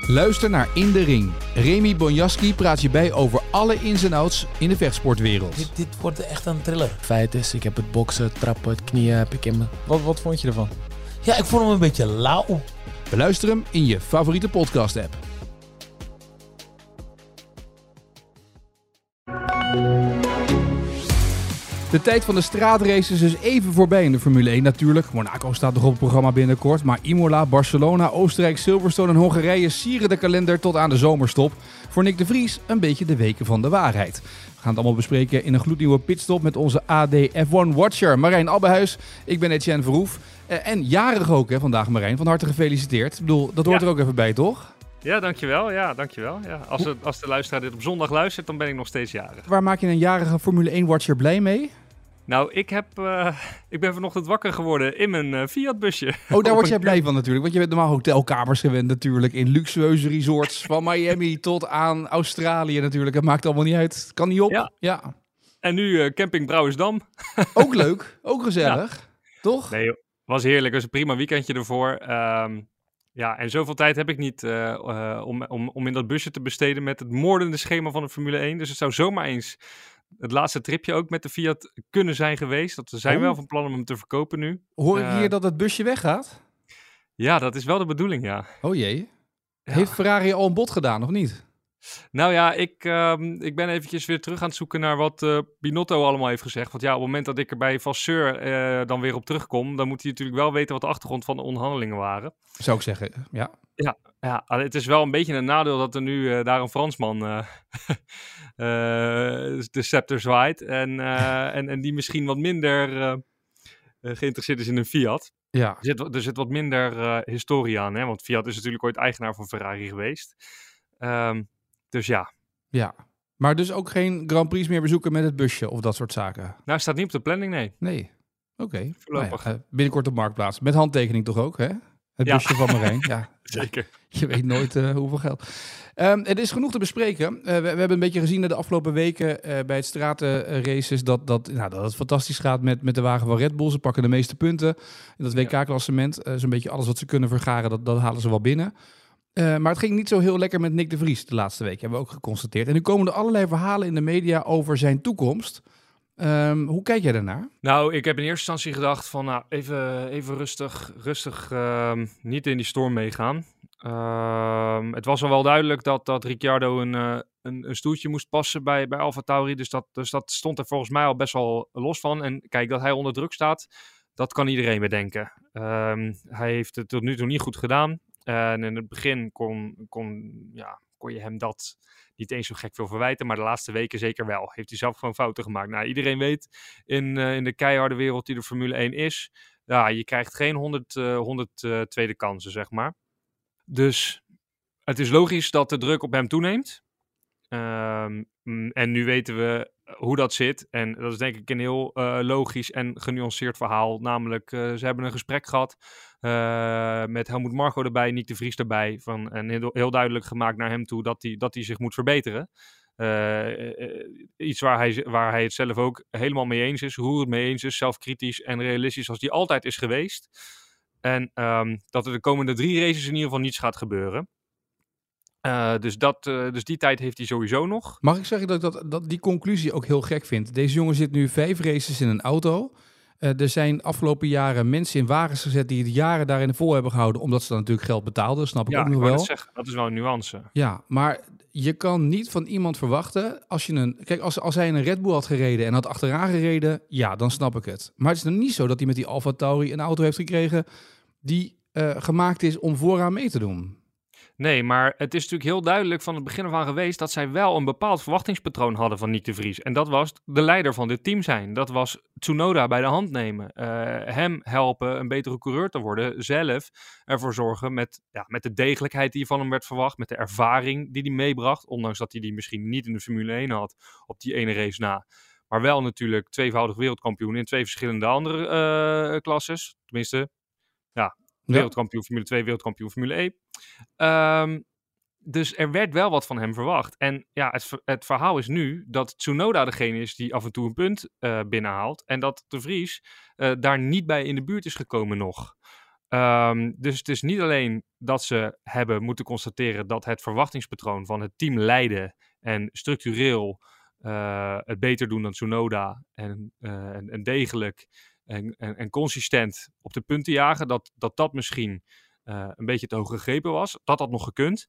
Luister naar In de Ring. Remy Bonjaski praat je bij over alle ins en outs in de vechtsportwereld. Dit, dit wordt echt een thriller. Feit is, ik heb het boksen, het trappen, het knieën heb ik in me. Wat, wat vond je ervan? Ja, ik vond hem een beetje lauw. Beluister hem in je favoriete podcast-app. De tijd van de straatraces is dus even voorbij in de Formule 1 natuurlijk. Monaco staat nog op het programma binnenkort. Maar Imola, Barcelona, Oostenrijk, Silverstone en Hongarije sieren de kalender tot aan de zomerstop. Voor Nick de Vries een beetje de weken van de waarheid. We gaan het allemaal bespreken in een gloednieuwe pitstop met onze AD F1 Watcher Marijn Abbehuis. Ik ben Etienne Verhoef. Eh, en jarig ook hè, vandaag Marijn. Van harte gefeliciteerd. Ik bedoel, dat hoort Ja. er ook even bij toch? Ja, dankjewel. Ja, dankjewel. Ja. Als, de, als de luisteraar dit op zondag luistert, dan ben ik nog steeds jarig. Waar maak je een jarige Formule 1 Watcher blij mee? Nou, ik, heb, eh, ik ben vanochtend wakker geworden in mijn eh, Fiat-busje. Oh, daar word jij blij van natuurlijk. Want je bent normaal hotelkamers gewend natuurlijk. In luxueuze resorts. Van Miami tot aan Australië natuurlijk. Het maakt allemaal niet uit. Kan niet op. Ja. ja. En nu eh, camping Brouwersdam. Ook leuk. Ook gezellig. Toch? Nee, was heerlijk. Het was een prima weekendje ervoor. Ehm, ja, en zoveel tijd heb ik niet om, om, om in dat busje te besteden met het moordende schema van de Formule 1. Dus het zou zomaar eens het laatste tripje ook met de Fiat kunnen zijn geweest. Dat we zijn Oh. wel van plan om hem te verkopen nu. Hoor ik Eh. hier dat het busje weggaat? Ja, dat is wel de bedoeling, ja. Oh jee. Heeft Ferrari al een bod gedaan, of niet? Nou ja, ik, ehm, ik ben eventjes weer terug aan het zoeken naar wat eh Binotto allemaal heeft gezegd. Want ja, op het moment dat ik er bij Vasseur eh, dan weer op terugkom, dan moet hij natuurlijk wel weten wat de achtergrond van de onderhandelingen waren. Zou ik zeggen. Ja. Ja, alleen het is wel een beetje een nadeel dat er nu eh, daar een Fransman de scepter zwaait. En, en, en die misschien wat minder geïnteresseerd is in een Fiat. Ja. Er zit, wat- er zit wat minder historie aan, hè? want Fiat is natuurlijk ooit eigenaar van Ferrari geweest. Ehm, dus ja, Ja. Maar dus ook geen Grand Prix meer bezoeken met het busje of dat soort zaken? nou staat niet op de planning, nee. Nee. Oké. Voorlopig. Nou ja, eh, binnenkort op Marktplaats. Met handtekening toch ook, hè? Het Ja. busje van Marijn. Ja. Zeker. Je weet nooit eh, hoeveel geld. Ehm er is genoeg te bespreken. Eh, we, we hebben een beetje gezien de afgelopen weken bij het stratenraces dat, dat, nou, dat het fantastisch gaat met, met de wagen van Red Bull. Ze pakken de meeste punten in dat WK-klassement. Zo'n beetje alles wat ze kunnen vergaren, dat, dat halen ze wel binnen. Eh, maar het ging niet zo heel lekker met Nick de Vries de laatste week, hebben we ook geconstateerd. En nu komen er allerlei verhalen in de media over zijn toekomst. Ehm, hoe kijk jij daarnaar? Nou, ik heb in eerste instantie gedacht van, nou, even, even rustig, rustig ehm, niet in die storm meegaan. Ehm, het was al wel duidelijk dat, dat Ricciardo een, eh, een, een stoeltje moest passen bij, bij Alfa Tauri. Dus dat, dus dat stond er volgens mij al best wel los van. En kijk, dat hij onder druk staat, dat kan iedereen bedenken. Hij heeft het tot nu toe niet goed gedaan. En in het begin kon, kon, ja, kon je hem dat niet eens zo gek veel verwijten. Maar de laatste weken zeker wel. Heeft hij zelf gewoon fouten gemaakt. Nou, iedereen weet in, eh, in de keiharde wereld die de Formule 1 is. Ja, je krijgt geen 100, eh 100 eh, tweede kansen, zeg maar. Dus het is logisch dat de druk op hem toeneemt. Ehm, mm, en nu weten we hoe dat zit. En dat is denk ik een heel eh, logisch en genuanceerd verhaal. Namelijk, eh, ze hebben een gesprek gehad eh, met Helmoet Marco erbij, Nick de Vries erbij. Van, en heel, duidelijk gemaakt naar hem toe dat hij dat hij zich moet verbeteren. Eh, eh, iets waar hij, waar hij het zelf ook helemaal mee eens is. Hoe het mee eens is, zelfkritisch en realistisch als hij altijd is geweest. En ehm, dat er de komende drie races in ieder geval niets gaat gebeuren. Eh, dus, dat, eh, dus die tijd heeft hij sowieso nog. Mag ik zeggen dat ik dat, dat die conclusie ook heel gek vind? Deze jongen zit nu vijf races in een auto. Eh, er zijn afgelopen jaren mensen in wagens gezet die het jaren daarin vol hebben gehouden, omdat ze dan natuurlijk geld betaalden, snap ik Ja, ook nog wel. zeggen, dat is wel een nuance. Ja, maar je kan niet van iemand verwachten als je een. Kijk, als, als hij een Red Bull had gereden en had achteraan gereden, ja, dan snap ik het. Maar het is nog niet zo dat hij met die Alfa Tauri een auto heeft gekregen die eh, gemaakt is om vooraan mee te doen. Nee, maar het is natuurlijk heel duidelijk van het begin af aan geweest dat zij wel een bepaald verwachtingspatroon hadden van Nick de Vries. En dat was de leider van dit team zijn. Dat was Tsunoda bij de hand nemen. Eh, hem helpen een betere coureur te worden. Zelf ervoor zorgen met, ja, met de degelijkheid die van hem werd verwacht. Met de ervaring die hij meebracht. Ondanks dat hij die misschien niet in de Formule 1 had op die ene race na. Maar wel natuurlijk tweevoudig wereldkampioen in twee verschillende andere eh klasses. Tenminste, Wereldkampioen Formule 2, wereldkampioen Formule E. Ehm, dus er werd wel wat van hem verwacht. En ja, het, het verhaal is nu dat Tsunoda degene is die af en toe een punt eh, binnenhaalt. En dat de Vries eh, daar niet bij in de buurt is gekomen nog. Ehm, dus het is niet alleen dat ze hebben moeten constateren dat het verwachtingspatroon van het team leiden en structureel eh, het beter doen dan Tsunoda en, en degelijk en, en, en, consistent op de punten jagen, dat dat, dat misschien uh, een beetje te hoog gegrepen was. Dat had nog gekund.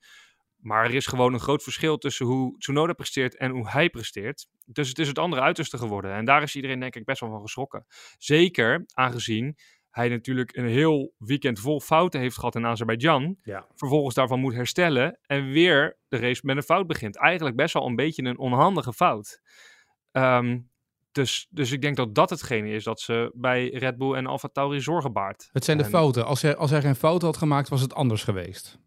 Maar er is gewoon een groot verschil tussen hoe Tsunoda presteert en hoe hij presteert. Dus het is het andere uiterste geworden. En daar is iedereen denk ik best wel van geschrokken. Zeker aangezien hij natuurlijk een heel weekend vol fouten heeft gehad in Azerbeidzjan. Ja. Vervolgens daarvan moet herstellen en weer de race met een fout begint. Eigenlijk best wel een beetje een onhandige fout. Um, dus, dus ik denk dat dat hetgene is dat ze bij Red Bull en Alfa Tauri zorgen baart. Het zijn de En- fouten. Als hij, als hij geen fouten had gemaakt, was het anders geweest.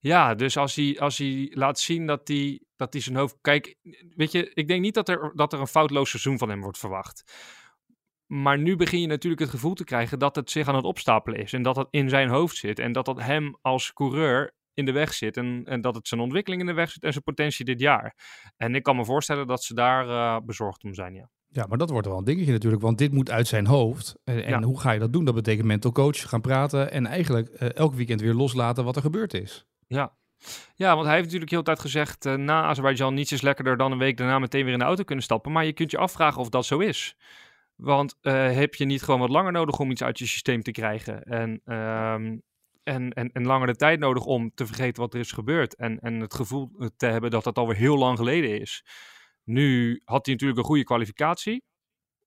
Ja, dus als hij, als hij laat zien dat hij, dat hij zijn hoofd... Kijk, weet je, ik denk niet dat er, dat er een foutloos seizoen van hem wordt verwacht. Maar nu begin je natuurlijk het gevoel te krijgen dat het zich aan het opstapelen is. En dat het in zijn hoofd zit. En dat dat hem als coureur in de weg zit. En, en dat het zijn ontwikkeling in de weg zit en zijn potentie dit jaar. En ik kan me voorstellen dat ze daar eh, bezorgd om zijn, ja. Ja, maar dat wordt wel een dingetje natuurlijk, want dit moet uit zijn hoofd. En, en Ja. hoe ga je dat doen? Dat betekent mental coach, gaan praten en eigenlijk eh, elk weekend weer loslaten wat er gebeurd is. Ja. Ja, want hij heeft natuurlijk heel de tijd gezegd, eh, na Azerbeidzjan niets is lekkerder dan een week daarna meteen weer in de auto kunnen stappen. Maar je kunt je afvragen of dat zo is. Want eh, heb je niet gewoon wat langer nodig om iets uit je systeem te krijgen? En, ehm, en, en, en langer de tijd nodig om te vergeten wat er is gebeurd. En, en het gevoel te hebben dat dat alweer heel lang geleden is. Nu had hij natuurlijk een goede kwalificatie.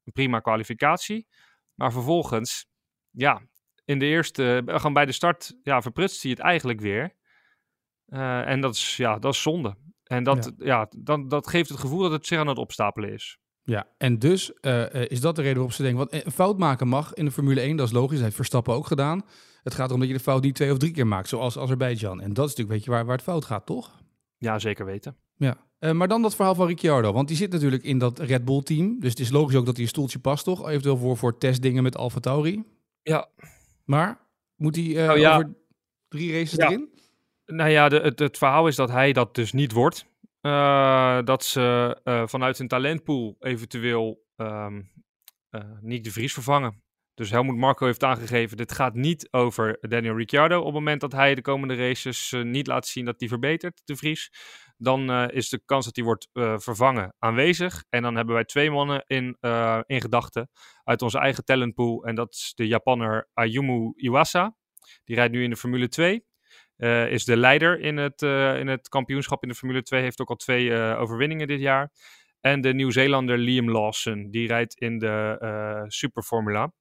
Een prima kwalificatie. Maar vervolgens, ja, in de eerste, gewoon bij de start, ja, verprutst hij het eigenlijk weer. Eh, en dat is, ja, dat is zonde. En dat, ja. dan, dat geeft het gevoel dat het zich aan het opstapelen is. Ja, en dus eh, eh, is dat de reden waarop ze denken, want een fout maken mag in de Formule 1, dat is logisch, dat heeft Verstappen ook gedaan. Het gaat erom dat je de fout niet twee of drie keer maakt, zoals Azerbeidzjan. En dat is natuurlijk, weet je, waar, waar het fout gaat, toch? Ja, zeker weten. Ja. Eh, maar dan dat verhaal van Ricciardo, want die zit natuurlijk in dat Red Bull team. Dus het is logisch ook dat hij een stoeltje past, toch? Eventueel voor, voor testdingen met Alfa Tauri. Ja. Maar moet hij Nou ja. over drie races Ja. erin? Nou ja, de, het, het verhaal is dat hij dat dus niet wordt. Eh, dat ze eh, vanuit zijn talentpool eventueel ehm eh, Nick de Vries vervangen. Dus Helmut Marco heeft aangegeven, dit gaat niet over Daniel Ricciardo. Op het moment dat hij de komende races niet laat zien dat hij verbetert, de Vries, dan eh, is de kans dat hij wordt eh, vervangen aanwezig. En dan hebben wij twee mannen in, eh, in gedachten uit onze eigen talentpool. En dat is de Japanner Ayumu Iwasa. Die rijdt nu in de Formule 2. Eh, is de leider in het, in het kampioenschap in de Formule 2. Heeft ook al twee overwinningen dit jaar. En de Nieuw-Zeelander Liam Lawson. Die rijdt in de eh Superformula.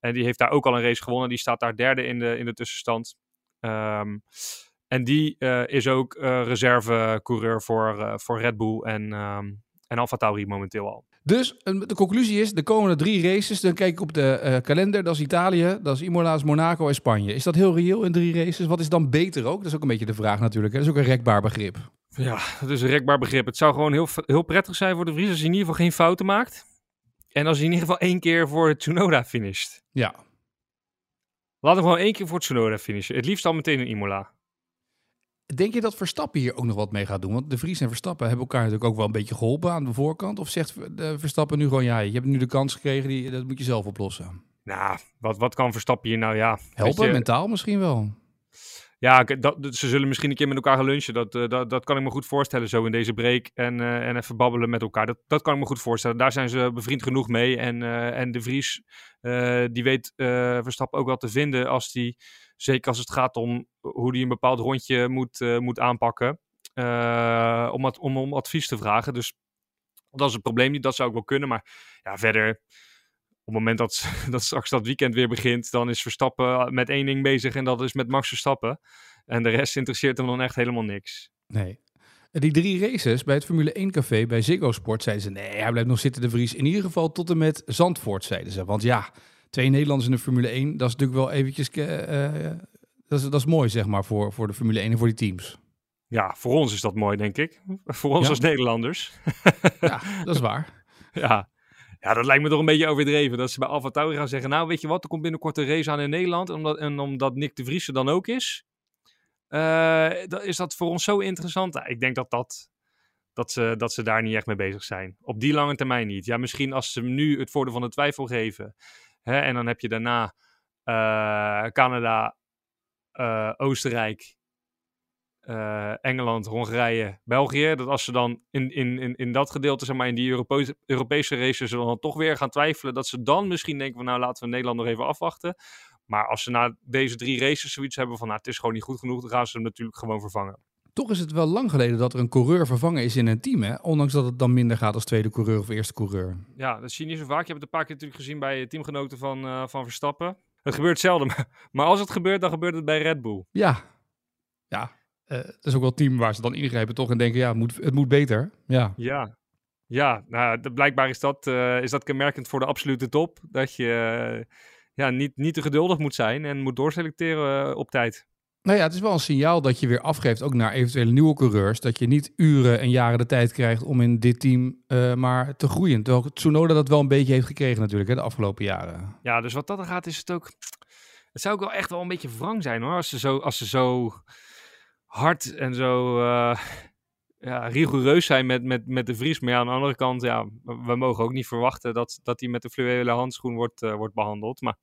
En die heeft daar ook al een race gewonnen. Die staat daar derde in de, in de tussenstand. Ehm, en die eh, is ook eh reservecoureur voor, eh, voor Red Bull en, ehm en Alfa Tauri momenteel al. Dus de conclusie is, de komende drie races, dan kijk ik op de kalender, dat is Italië, dat is Imola, dat is Monaco en Spanje. Is dat heel reëel in drie races? Wat is dan beter ook? Dat is ook een beetje de vraag natuurlijk. Hè? Dat is ook een rekbaar begrip. Ja, dat is een rekbaar begrip. Het zou gewoon heel, heel prettig zijn voor de Vries als hij in ieder geval geen fouten maakt. En als hij in ieder geval één keer voor Tsunoda finisht. Ja, Laat hem gewoon één keer voor Tsunoda finishen. Het liefst al meteen in Imola. Denk je dat Verstappen hier ook nog wat mee gaat doen? Want de Vries en Verstappen hebben elkaar natuurlijk ook wel een beetje geholpen aan de voorkant. Of zegt Verstappen nu gewoon, ja, je hebt nu de kans gekregen, die, dat moet je zelf oplossen. Nou, wat, wat kan Verstappen hier nou? Ja, Helpen, je, mentaal misschien wel. Ja, dat, ze zullen misschien een keer met elkaar gaan lunchen. Dat, eh, dat, dat kan ik me goed voorstellen zo in deze break. En, eh, en even babbelen met elkaar. Dat, dat kan ik me goed voorstellen. Daar zijn ze bevriend genoeg mee. En, eh, en de Vries, die weet Verstappen ook wel te vinden als die... Zeker als het gaat om hoe hij een bepaald rondje moet, eh, moet aanpakken. eh, om, om, om advies te vragen. Dus dat is het probleem. Dat zou ook wel kunnen. Maar ja, verder... Op het moment dat, dat straks dat weekend weer begint, dan is Verstappen met één ding bezig en dat is met Max Verstappen. En de rest interesseert hem dan echt helemaal niks. Nee. Die drie races bij het Formule 1 café bij Ziggo Sport zeiden ze, nee, hij blijft nog zitten de Vries. In ieder geval tot en met Zandvoort, zeiden ze. Want ja, twee Nederlanders in de Formule 1, dat is natuurlijk wel eventjes, eh, eh, dat, is, dat is mooi zeg maar voor, voor de Formule 1 en voor die teams. Ja, voor ons is dat mooi, denk ik. Voor ons Ja. als Nederlanders. Ja, dat is waar. ja. ja, dat lijkt me toch een beetje overdreven. Dat ze bij Alfa Tauri gaan zeggen, nou weet je wat, er komt binnenkort een race aan in Nederland. En omdat, en omdat Nick de Vries er dan ook is, eh, dan is dat voor ons zo interessant. Ja, ik denk dat, dat, dat, ze, dat ze daar niet echt mee bezig zijn. Op die lange termijn niet. Ja, misschien als ze nu het voordeel van de twijfel geven. Hè, en dan heb je daarna eh, Canada eh, Oostenrijk, eh, Engeland, Hongarije, België. Dat als ze dan in, in, in, in dat gedeelte, zeg maar, in die Europese, Europese races, dan toch weer gaan twijfelen. Dat ze dan misschien denken van, nou laten we Nederland nog even afwachten. Maar als ze na deze drie races zoiets hebben van, nou het is gewoon niet goed genoeg, dan gaan ze hem natuurlijk gewoon vervangen. Toch is het wel lang geleden dat er een coureur vervangen is in een team, hè? Ondanks dat het dan minder gaat als tweede coureur of eerste coureur. Ja, dat zie je niet zo vaak. Je hebt het een paar keer natuurlijk gezien bij teamgenoten van, uh, van Verstappen. Het gebeurt zelden, maar als het gebeurt, dan gebeurt het bij Red Bull. Ja, ja. Uh, dat is ook wel een team waar ze dan ingrijpen toch en denken, ja, het moet, het moet beter. Ja, ja. Ja, nou, de, blijkbaar is dat, uh, is dat kenmerkend voor de absolute top. Dat je ja, niet, niet te geduldig moet zijn en moet doorselecteren op tijd. Nou ja, het is wel een signaal dat je weer afgeeft, ook naar eventuele nieuwe coureurs. Dat je niet uren en jaren de tijd krijgt om in dit team uh, maar te groeien. Terwijl Tsunoda dat wel een beetje heeft gekregen natuurlijk hè, de afgelopen jaren. Ja, dus wat dat gaat is het ook... Het zou ook wel echt wel een beetje wrang zijn hoor. Als ze zo, als ze zo hard en zo uh, ja, rigoureus zijn met, met, met de Vries. Maar ja, aan de andere kant, ja, we mogen ook niet verwachten dat, dat hij met de fluwelen handschoen wordt, uh, wordt behandeld. Maar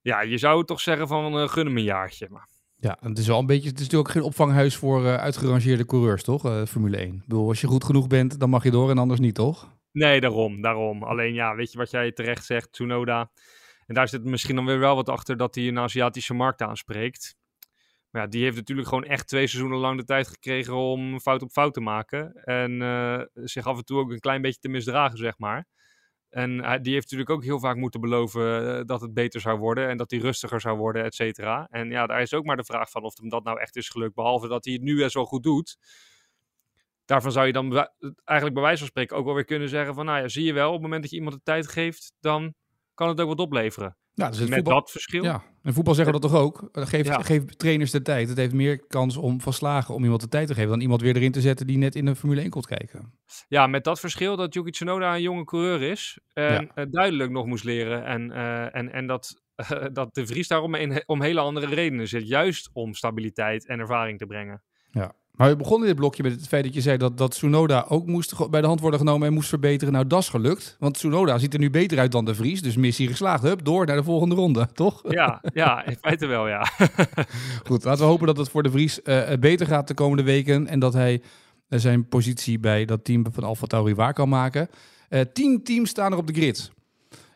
ja, je zou toch zeggen van uh, gun hem een jaartje. Maar... Ja, het is wel een beetje. Het is natuurlijk ook geen opvanghuis voor uh, uitgerangeerde coureurs, toch? Uh, Formule 1. Ik bedoel, als je goed genoeg bent, dan mag je door en anders niet, toch? Nee, daarom, daarom. Alleen ja, weet je wat jij terecht zegt, Tsunoda. En daar zit misschien dan weer wel wat achter dat hij een Aziatische markt aanspreekt. Maar ja, die heeft natuurlijk gewoon echt twee seizoenen lang de tijd gekregen om fout op fout te maken. En uh, zich af en toe ook een klein beetje te misdragen, zeg maar. En die heeft natuurlijk ook heel vaak moeten beloven uh, dat het beter zou worden en dat hij rustiger zou worden, et cetera. En ja, daar is ook maar de vraag van of hem dat nou echt is gelukt, behalve dat hij het nu best wel goed doet. Daarvan zou je dan eigenlijk bij wijze van spreken ook wel weer kunnen zeggen van, nou ja, zie je wel, op het moment dat je iemand de tijd geeft, dan kan het ook wat opleveren. Ja, dus het Met voetbal, dat verschil. Ja, en voetbal zeggen dat toch ook? Geef, Ja. geef trainers de tijd. Het heeft meer kans om van slagen om iemand de tijd te geven dan iemand weer erin te zetten die net in de Formule 1 komt kijken. Ja, met dat verschil dat Yuki Tsunoda een jonge coureur is. En Ja. duidelijk nog moest leren. En, eh, en, en dat, dat de Vries daarom in, om hele andere redenen zit. Juist om stabiliteit en ervaring te brengen. Maar we begonnen dit blokje met het feit dat je zei dat, dat Tsunoda ook moest bij de hand worden genomen en moest verbeteren. Nou, dat is gelukt. Want Tsunoda ziet er nu beter uit dan de Vries. Dus missie geslaagd. Hup, door naar de volgende ronde, toch? Ja, ja in feite wel, ja. Goed, laten we hopen dat het voor de Vries eh, beter gaat de komende weken. En dat hij eh, zijn positie bij dat team van Alfa Tauri waar kan maken. Eh tien teams staan er op de grid.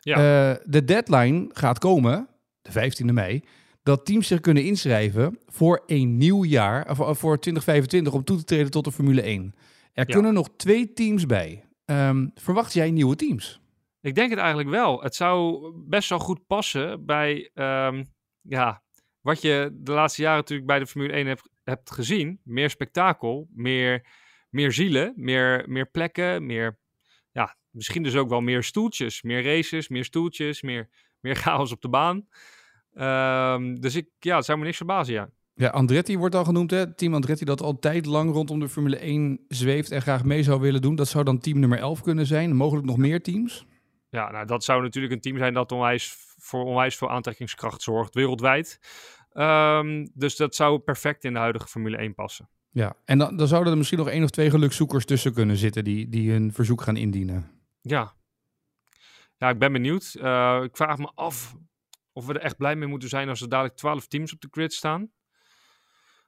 Ja. Eh, de deadline gaat komen, de 15e mei, dat teams zich kunnen inschrijven voor een nieuw jaar, of of voor 2025, om toe te treden tot de Formule 1. Er Ja. kunnen nog twee teams bij. Ehm, verwacht jij nieuwe teams? Ik denk het eigenlijk wel. Het zou best wel goed passen bij ehm, ja, wat je de laatste jaren natuurlijk bij de Formule 1 hebt, hebt gezien. Meer spektakel, meer, meer zielen, meer, meer plekken, meer, ja, misschien dus ook wel meer stoeltjes. Meer races, meer stoeltjes, meer, meer chaos op de baan. Ehm, dus ik, ja, het zou me niks verbazen, ja. Ja, Andretti wordt al genoemd, hè? Team Andretti dat al tijd lang rondom de Formule 1 zweeft en graag mee zou willen doen. Dat zou dan team nummer 11 kunnen zijn. Mogelijk nog meer teams. Ja, nou, dat zou natuurlijk een team zijn dat onwijs, voor onwijs veel aantrekkingskracht zorgt, wereldwijd. Ehm, dus dat zou perfect in de huidige Formule 1 passen. Ja, en dan, dan zouden er misschien nog één of twee gelukzoekers tussen kunnen zitten die, die hun verzoek gaan indienen. Ja. Ja, ik ben benieuwd. Eh, ik vraag me af of we er echt blij mee moeten zijn als er dadelijk 12 teams op de grid staan.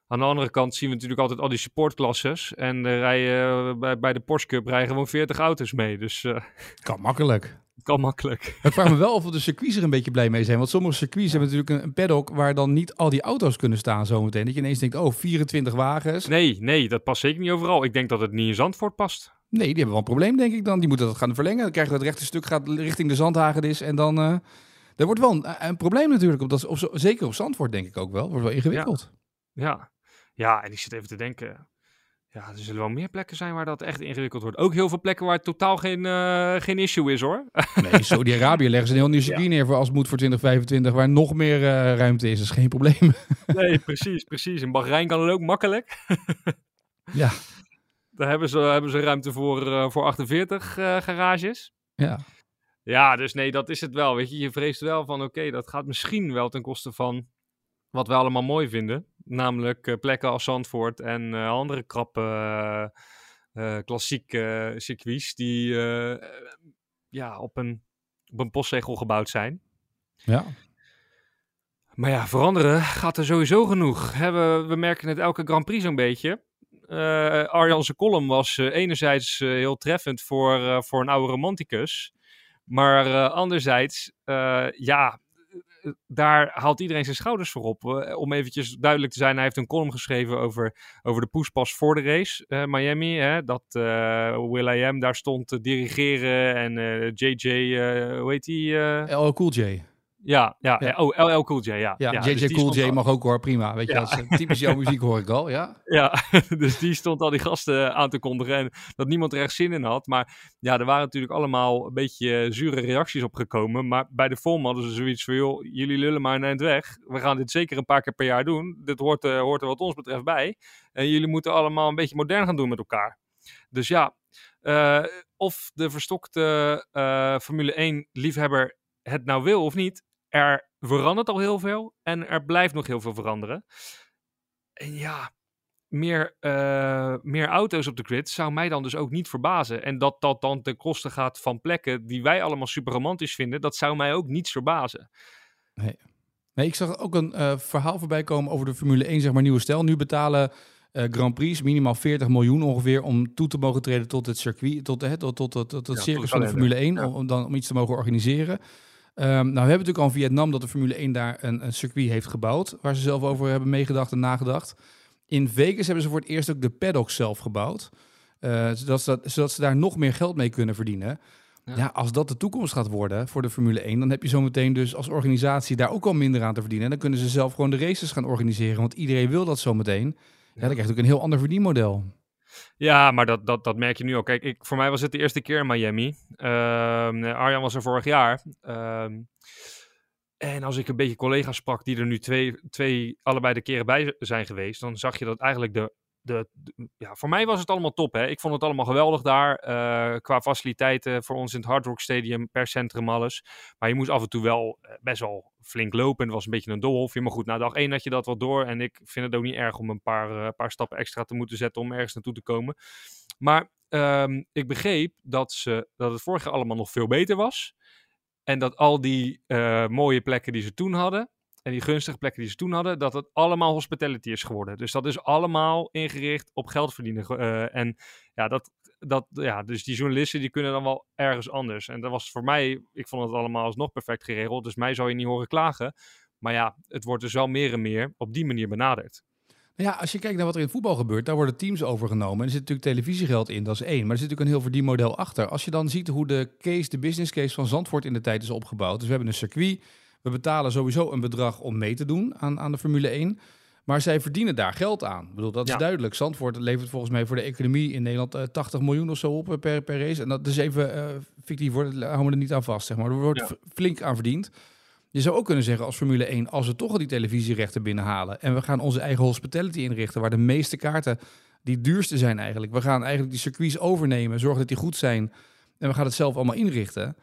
Aan de andere kant zien we natuurlijk altijd al die supportklasses. En er rijden, eh, bij, bij de Porsche Cup rijden gewoon 40 auto's mee. Dus eh Kan makkelijk. kan makkelijk. Ik vraag me wel of de circuits er een beetje blij mee zijn. Want sommige circuits hebben natuurlijk een, paddock waar dan niet al die auto's kunnen staan zometeen. Dat je ineens denkt, oh, 24 wagens. Nee, nee, dat past zeker niet overal. Ik denk dat het niet in Zandvoort past. Nee, die hebben wel een probleem, denk ik dan. Die moeten dat gaan verlengen. Dan krijgen we het rechte stuk gaat richting de Zandhagedis. En dan... eh er wordt wel een, een probleem natuurlijk. Op dat, op, zeker op Zandvoort denk ik ook wel. Wordt wel ingewikkeld. Ja. ja, en ik zit even te denken. Ja, er zullen wel meer plekken zijn waar dat echt ingewikkeld wordt. Ook heel veel plekken waar het totaal geen, eh, geen issue is hoor. Nee, Saudi-Arabië leggen ze een heel nieuw circuit neer voor als het moet voor 2025. Waar nog meer eh, ruimte is. Dat is geen probleem. nee, precies, precies. In Bahrein kan het ook makkelijk. ja, Daar hebben ze, hebben ze ruimte voor, eh, voor 48 eh, garages. ja. Ja, dus nee, dat is het wel. Weet je, je vreest wel van oké, dat gaat misschien wel ten koste van wat we allemaal mooi vinden. Namelijk eh, plekken als Zandvoort en eh, andere krappe eh, klassieke circuits die ja, op, een, op een postzegel gebouwd zijn. ja. Maar ja, veranderen gaat er sowieso genoeg. We, we merken het elke Grand Prix zo'n beetje. Eh Arjan's column was enerzijds heel treffend voor, voor een oude romanticus. Maar eh, anderzijds, eh, ja, eh, daar haalt iedereen zijn schouders voor op. Om eventjes duidelijk te zijn, hij heeft een column geschreven over, over de poespas voor de race. Miami, hè, dat Will.i.am daar stond te dirigeren. En JJ, hoe heet die? LL Cool J. ja, ja, Ja. ja. Oh, LL Cool J, ja. Ja, dus JJ die Cool J al- mag ook hoor, prima. Weet je, Ja. dat is typisch jouw muziek hoor ik al, ja? Ja, dus die stond al die gasten aan te kondigen en dat niemand er echt zin in had. Maar ja, er waren natuurlijk allemaal een beetje eh, zure reacties op gekomen. Maar bij de FOM hadden ze zoiets van, joh, jullie lullen maar een eind weg. We gaan dit zeker een paar keer per jaar doen. Dit hoort, eh, hoort er wat ons betreft bij. En jullie moeten allemaal een beetje modern gaan doen met elkaar. Dus ja, eh, of de verstokte eh, Formule 1 liefhebber het nou wil of niet, er verandert al heel veel en er blijft nog heel veel veranderen. En ja, meer, eh, meer auto's op de grid zou mij dan dus ook niet verbazen. En dat dat dan ten koste gaat van plekken die wij allemaal super romantisch vinden, dat zou mij ook niets verbazen. Nee, ik zag ook een eh, verhaal voorbij komen over de Formule 1, zeg maar, nieuwe stijl. Nu betalen eh, Grand Prix minimaal 40 miljoen ongeveer om toe te mogen treden tot het circuit, tot, hè, tot, tot, tot, tot het Ja, circus tot van de Formule 1, kalender. om, om dan om iets te mogen organiseren. Ehm, nou, we hebben natuurlijk al in Vietnam dat de Formule 1 daar een, een circuit heeft gebouwd, waar ze zelf over hebben meegedacht en nagedacht. In Vegas hebben ze voor het eerst ook de paddocks zelf gebouwd, eh, zodat, ze, zodat ze daar nog meer geld mee kunnen verdienen. Ja. Ja. als dat de toekomst gaat worden voor de Formule 1, dan heb je zometeen dus als organisatie daar ook al minder aan te verdienen. En dan kunnen ze zelf gewoon de races gaan organiseren, want iedereen wil dat zometeen. Ja, dan krijg je ook een heel ander verdienmodel. Ja, maar dat, dat, dat merk je nu al. Kijk, ik, voor mij was het de eerste keer in Miami. Ehm, Arjan was er vorig jaar. Ehm, en als ik een beetje collega's sprak die er nu twee, twee allebei de keren bij zijn geweest, dan zag je dat eigenlijk de, de, ja, voor mij was het allemaal top. Hè? Ik vond het allemaal geweldig daar. eh, qua faciliteiten voor ons in het Hard Rock Stadium, per centrum alles. Maar je moest af en toe wel eh, best wel flink lopen. Het was een beetje een doolhofje. Maar goed, na dag één had je dat wel door. En ik vind het ook niet erg om een paar, eh, paar stappen extra te moeten zetten om ergens naartoe te komen. Maar ehm, ik begreep dat, ze, dat het vorig jaar allemaal nog veel beter was. En dat al die mooie plekken die ze toen hadden, en die gunstige plekken die ze toen hadden, dat het allemaal hospitality is geworden. Dus dat is allemaal ingericht op geld verdienen. eh, en ja, dat, dat, ja, dus die journalisten die kunnen dan wel ergens anders. En dat was voor mij, ik vond het allemaal alsnog perfect geregeld. Dus mij zou je niet horen klagen. Maar ja, het wordt dus wel meer en meer op die manier benaderd. Nou Ja, als je kijkt naar wat er in voetbal gebeurt, daar worden teams overgenomen. En er zit natuurlijk televisiegeld in, dat is één. Maar er zit natuurlijk een heel verdienmodel achter. Als je dan ziet hoe de case, de business case van Zandvoort in de tijd is opgebouwd. Dus we hebben een circuit. We betalen sowieso een bedrag om mee te doen aan, aan de Formule 1. Maar zij verdienen daar geld aan. Ik bedoel, dat is Ja. duidelijk. Zandvoort levert volgens mij voor de economie in Nederland eh, 80 miljoen of zo op eh, per, per race. En dat is even eh, fictief, hoor. dat houden we er niet aan vast. Zeg maar. Er wordt Ja. flink aan verdiend. Je zou ook kunnen zeggen als Formule 1, als we toch al die televisierechten binnenhalen en we gaan onze eigen hospitality inrichten, waar de meeste kaarten die duurste zijn eigenlijk. We gaan eigenlijk die circuits overnemen, zorgen dat die goed zijn en we gaan het zelf allemaal inrichten.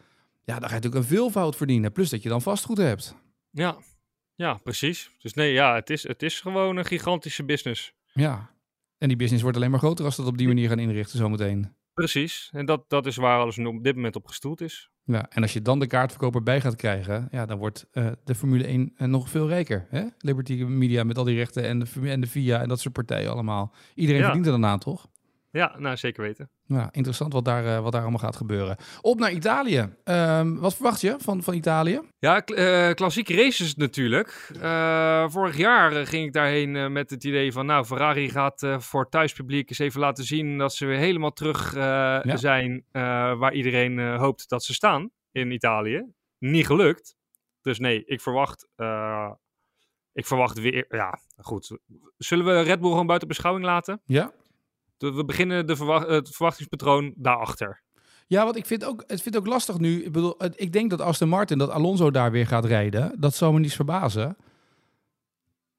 Ja, dan ga je natuurlijk een veelvoud verdienen, plus dat je dan vastgoed hebt. Ja, ja precies. Dus nee, ja, het is, het is gewoon een gigantische business. Ja. En die business wordt alleen maar groter als we dat op die manier gaan inrichten zometeen. Precies. En dat, dat is waar alles nu op dit moment op gestoeld is. Ja, en als je dan de kaartverkoper bij gaat krijgen, ja, dan wordt eh, de Formule 1 eh, nog veel rijker. Hè? Liberty Media met al die rechten en de, en de VIA en dat soort partijen allemaal. Iedereen Ja. verdient er dan aan, toch? Ja, nou zeker weten. Ja, interessant wat daar, eh, wat daar allemaal gaat gebeuren. Op naar Italië. Ehm, wat verwacht je van, van Italië? Ja, kl- eh, klassieke races natuurlijk. Eh, vorig jaar ging ik daarheen met het idee van, nou, Ferrari gaat voor thuispubliek eens even laten zien dat ze weer helemaal terug zijn waar iedereen hoopt dat ze staan in Italië. Niet gelukt. Dus nee, ik verwacht, ik verwacht weer, ja, goed. Zullen we Red Bull gewoon buiten beschouwing laten? Ja? De- we beginnen de het verwachtingspatroon daarachter. Ja, want ik vind ook, het vind ook lastig nu. Ik bedoel, ik denk dat Aston Martin, dat Alonso daar weer gaat rijden. Dat zou me niet verbazen.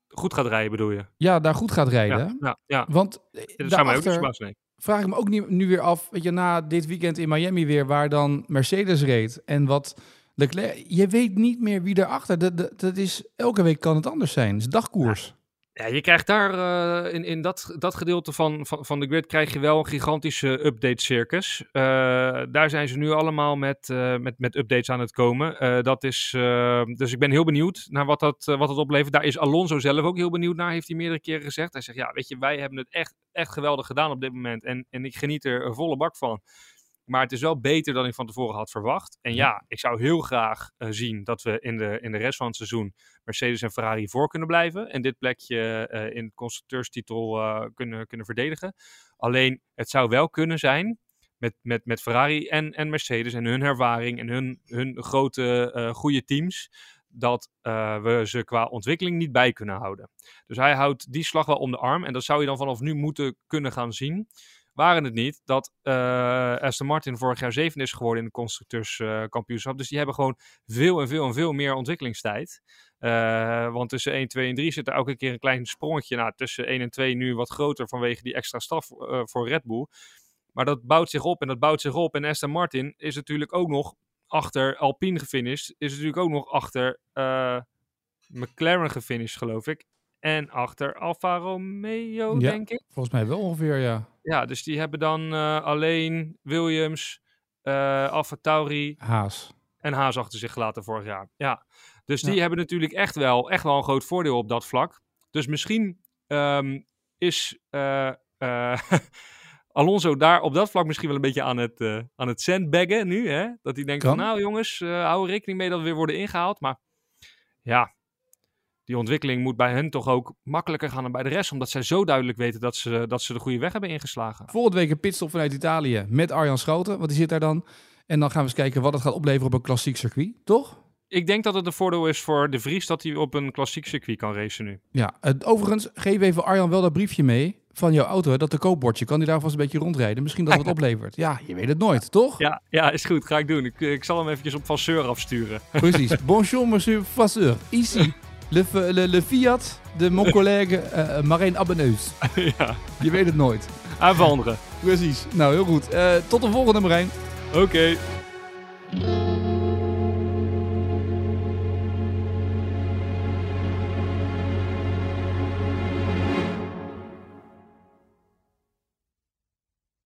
Goed gaat rijden bedoel je? Ja, daar goed gaat rijden. Ja, ja, ja. Want eh, dat zou mij ook niet daarachter verbazen, nee. vraag ik me ook nu, nu weer af, weet je, na dit weekend in Miami weer, waar dan Mercedes reed en wat Leclerc, je weet niet meer wie daarachter. Dat, dat, dat is, elke week kan het anders zijn. Het is dagkoers. Ja, je krijgt daar uh, in, in dat, dat gedeelte van, van, van de grid krijg je wel een gigantische update circus. Uh, daar zijn ze nu allemaal met, uh, met, met updates aan het komen. dat is, dus ik ben heel benieuwd naar wat dat, wat dat oplevert. Daar is Alonso zelf ook heel benieuwd naar, heeft hij meerdere keren gezegd. Hij zegt, ja, weet je, wij hebben het echt, echt geweldig gedaan op dit moment. En, en ik geniet er een volle bak van. Maar het is wel beter dan ik van tevoren had verwacht. En ja, ik zou heel graag uh, zien dat we in de, in de rest van het seizoen Mercedes en Ferrari voor kunnen blijven. En dit plekje uh, in de constructeurstitel uh, kunnen, kunnen verdedigen. Alleen, het zou wel kunnen zijn met, met, met Ferrari en, en Mercedes en hun ervaring en hun, hun grote goede teams. Dat we ze qua ontwikkeling niet bij kunnen houden. Dus hij houdt die slag wel om de arm. En dat zou je dan vanaf nu moeten kunnen gaan zien waren het niet dat uh, Aston Martin vorig jaar zeven is geworden in de constructeurskampioenschap. Uh, dus die hebben gewoon veel en veel en veel meer ontwikkelingstijd. Uh, want tussen 1, 2 en 3 zit er elke keer een klein sprongetje. Nou, tussen 1 en 2 nu wat groter vanwege die extra staf voor Red Bull. Maar dat bouwt zich op en dat bouwt zich op. En Aston Martin is natuurlijk ook nog achter Alpine gefinished. Is natuurlijk ook nog achter McLaren gefinished, geloof ik. En achter Alfa Romeo, ja, denk ik. Volgens mij wel ongeveer, ja. Ja, dus die hebben dan uh, alleen Williams, uh, Alfa Tauri Haas. en Haas achter zich gelaten vorig jaar. Ja, dus die ja. hebben natuurlijk echt wel, echt wel een groot voordeel op dat vlak. Dus misschien um, is uh, Alonso daar op dat vlak misschien wel een beetje aan het, aan het sandbaggen nu. Hè? Dat hij denkt van nou jongens, hou rekening mee dat we weer worden ingehaald. Maar ja, die ontwikkeling moet bij hen toch ook makkelijker gaan dan bij de rest. Omdat zij zo duidelijk weten dat ze, dat ze de goede weg hebben ingeslagen. Volgende week een pitstop vanuit Italië met Arjan Schouten. Want die zit daar dan. En dan gaan we eens kijken wat het gaat opleveren op een klassiek circuit. Toch? Ik denk dat het een voordeel is voor de Vries dat hij op een klassiek circuit kan racen nu. Ja, het, overigens geef even Arjan wel dat briefje mee van jouw auto. Dat de koopbordje. Kan hij daar vast een beetje rondrijden? Misschien dat het wat oplevert. Ja, je weet het nooit, toch? Ja, ja is goed. Ga ik doen. Ik, ik zal hem eventjes op Vasseur afsturen. Precies. Bonjour, monsieur Vasseur. Ici. Le, le, Fiat de mon collègue uh, Marijn Abbeneus. ja. Je weet het nooit. Aanvanderen. Precies. Nou, heel goed. Eh, tot de volgende, Marijn. Oké.